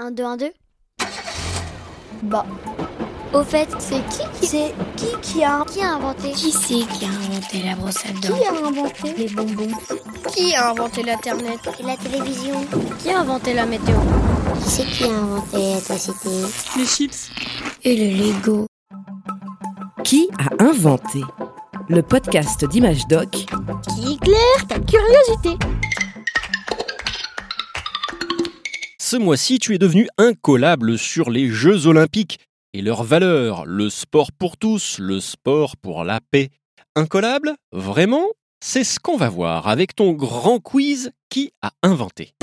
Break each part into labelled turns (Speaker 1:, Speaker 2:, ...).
Speaker 1: 1, 2, 1, 2
Speaker 2: Bah,
Speaker 1: Au fait, c'est qui qui,
Speaker 2: c'est qui qui a
Speaker 1: qui a inventé
Speaker 3: Qui c'est qui a inventé la brosse à dents
Speaker 1: Qui a inventé
Speaker 2: les bonbons.
Speaker 3: Qui a inventé l'Internet
Speaker 1: Et la télévision.
Speaker 3: Qui a inventé la météo
Speaker 1: Qui c'est qui a inventé l'électricité
Speaker 3: Les chips.
Speaker 2: Et le Lego.
Speaker 4: Qui a inventé Le podcast d'Image Doc
Speaker 1: Qui éclaire ta curiosité
Speaker 5: Ce mois-ci, tu es devenu incollable sur les Jeux olympiques et leurs valeurs, le sport pour tous, le sport pour la paix. Incollable? Vraiment? C'est ce qu'on va voir avec ton grand quiz Qui a inventé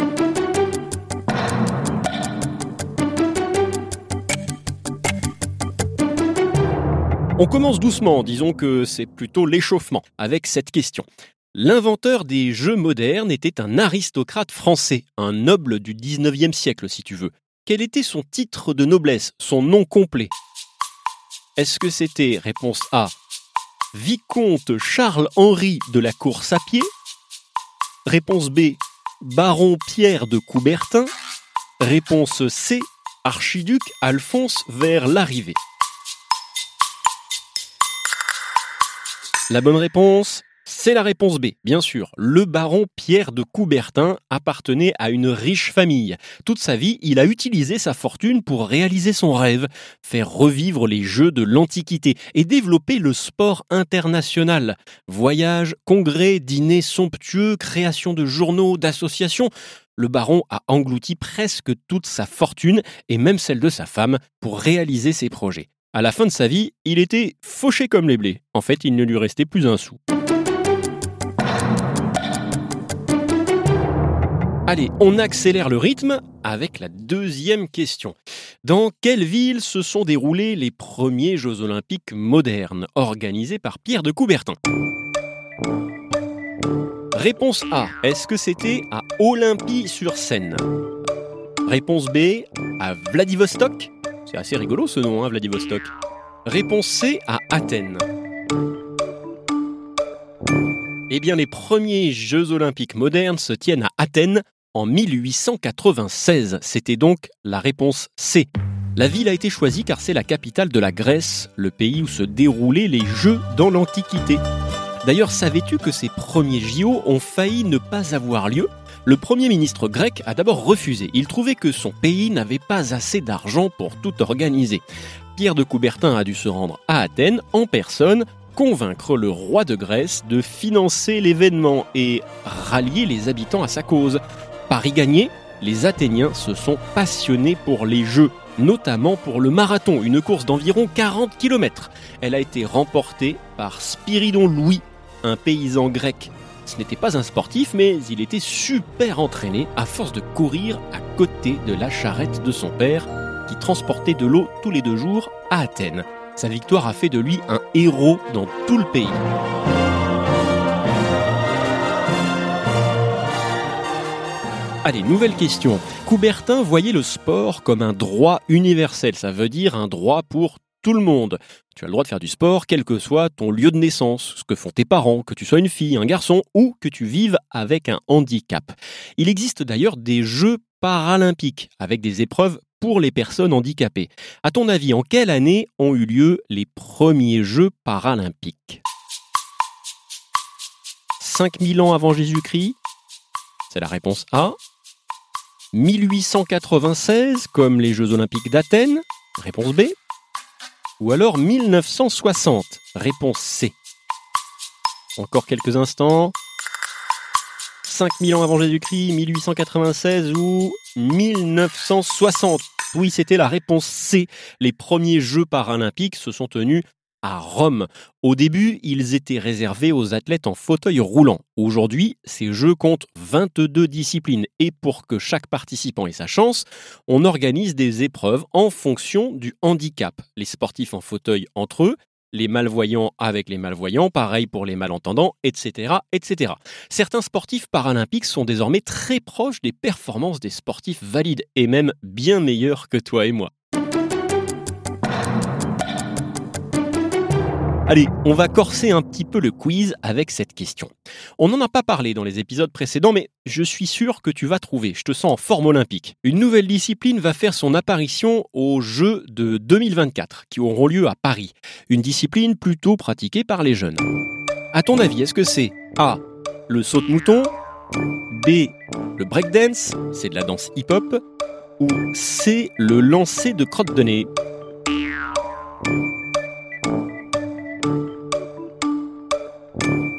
Speaker 5: On commence doucement, disons que c'est plutôt l'échauffement, avec cette question. L'inventeur des jeux modernes était un aristocrate français, un noble du 19e siècle si tu veux. Quel était son titre de noblesse, son nom complet? Est-ce que c'était, réponse A, Vicomte Charles-Henri de la course à pied? Réponse B, Baron Pierre de Coubertin? Réponse C, Archiduc Alphonse vers l'arrivée? La bonne réponse, c'est la réponse B, bien sûr. Le baron Pierre de Coubertin appartenait à une riche famille. Toute sa vie, il a utilisé sa fortune pour réaliser son rêve, faire revivre les jeux de l'Antiquité et développer le sport international. Voyages, congrès, dîners somptueux, création de journaux, d'associations. Le baron a englouti presque toute sa fortune et même celle de sa femme pour réaliser ses projets. À la fin de sa vie, il était fauché comme les blés. En fait, il ne lui restait plus un sou. Allez, on accélère le rythme avec la deuxième question. Dans quelle ville se sont déroulés les premiers Jeux olympiques modernes organisés par Pierre de Coubertin? Réponse A. Est-ce que c'était à Olympie-sur-Seine? Réponse B. À Vladivostok? C'est assez rigolo ce nom, hein, Vladivostok. Réponse C. À Athènes. Eh bien, les premiers Jeux olympiques modernes se tiennent à Athènes en 1896. C'était donc la réponse C. La ville a été choisie car c'est la capitale de la Grèce, le pays où se déroulaient les Jeux dans l'Antiquité. D'ailleurs, savais-tu que ces premiers JO ont failli ne pas avoir lieu? Le Premier ministre grec a d'abord refusé. Il trouvait que son pays n'avait pas assez d'argent pour tout organiser. Pierre de Coubertin a dû se rendre à Athènes en personne convaincre le roi de Grèce de financer l'événement et rallier les habitants à sa cause. Paris gagné, les Athéniens se sont passionnés pour les Jeux, notamment pour le marathon, une course d'environ 40 km. Elle a été remportée par Spiridon Louis, un paysan grec. Ce n'était pas un sportif, mais il était super entraîné à force de courir à côté de la charrette de son père, qui transportait de l'eau tous les deux jours à Athènes. Sa victoire a fait de lui un héros dans tout le pays. Allez, nouvelle question. Coubertin voyait le sport comme un droit universel, ça veut dire un droit pour tout le monde. Tu as le droit de faire du sport, quel que soit ton lieu de naissance, ce que font tes parents, que tu sois une fille, un garçon ou que tu vives avec un handicap. Il existe d'ailleurs des Jeux paralympiques avec des épreuves pour les personnes handicapées. À ton avis, en quelle année ont eu lieu les premiers Jeux paralympiques? 5000 ans avant Jésus-Christ? C'est la réponse A. 1896, comme les Jeux olympiques d'Athènes Réponse B. Ou alors 1960 Réponse C. Encore quelques instants. 5000 ans avant Jésus-Christ, 1896 ou 1960 Oui, c'était la réponse C. Les premiers Jeux paralympiques se sont tenus à Rome. Au début, ils étaient réservés aux athlètes en fauteuil roulant. Aujourd'hui, ces Jeux comptent 22 disciplines et pour que chaque participant ait sa chance, on organise des épreuves en fonction du handicap. Les sportifs en fauteuil entre eux, les malvoyants avec les malvoyants, pareil pour les malentendants, etc., etc. Certains sportifs paralympiques sont désormais très proches des performances des sportifs valides et même bien meilleurs que toi et moi. Allez, on va corser un petit peu le quiz avec cette question. On n'en a pas parlé dans les épisodes précédents, mais je suis sûr que tu vas trouver, je te sens en forme olympique. Une nouvelle discipline va faire son apparition aux Jeux de 2024, qui auront lieu à Paris. Une discipline plutôt pratiquée par les jeunes. À ton avis, est-ce que c'est A. Le saut de mouton B. Le breakdance, c'est de la danse hip-hop Ou C. Le lancer de crotte de nez?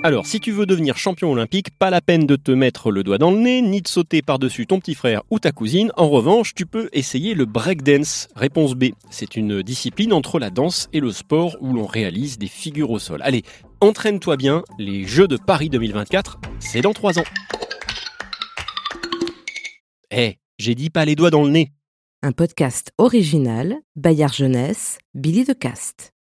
Speaker 5: Alors, si tu veux devenir champion olympique, pas la peine de te mettre le doigt dans le nez, ni de sauter par-dessus ton petit frère ou ta cousine. En revanche, tu peux essayer le breakdance. Réponse B. C'est une discipline entre la danse et le sport où l'on réalise des figures au sol. Allez, entraîne-toi bien, les Jeux de Paris 2024, c'est dans 3 ans. Eh, j'ai dit pas les doigts dans le nez.
Speaker 4: Un podcast original, Bayard Jeunesse, Billy de Cast.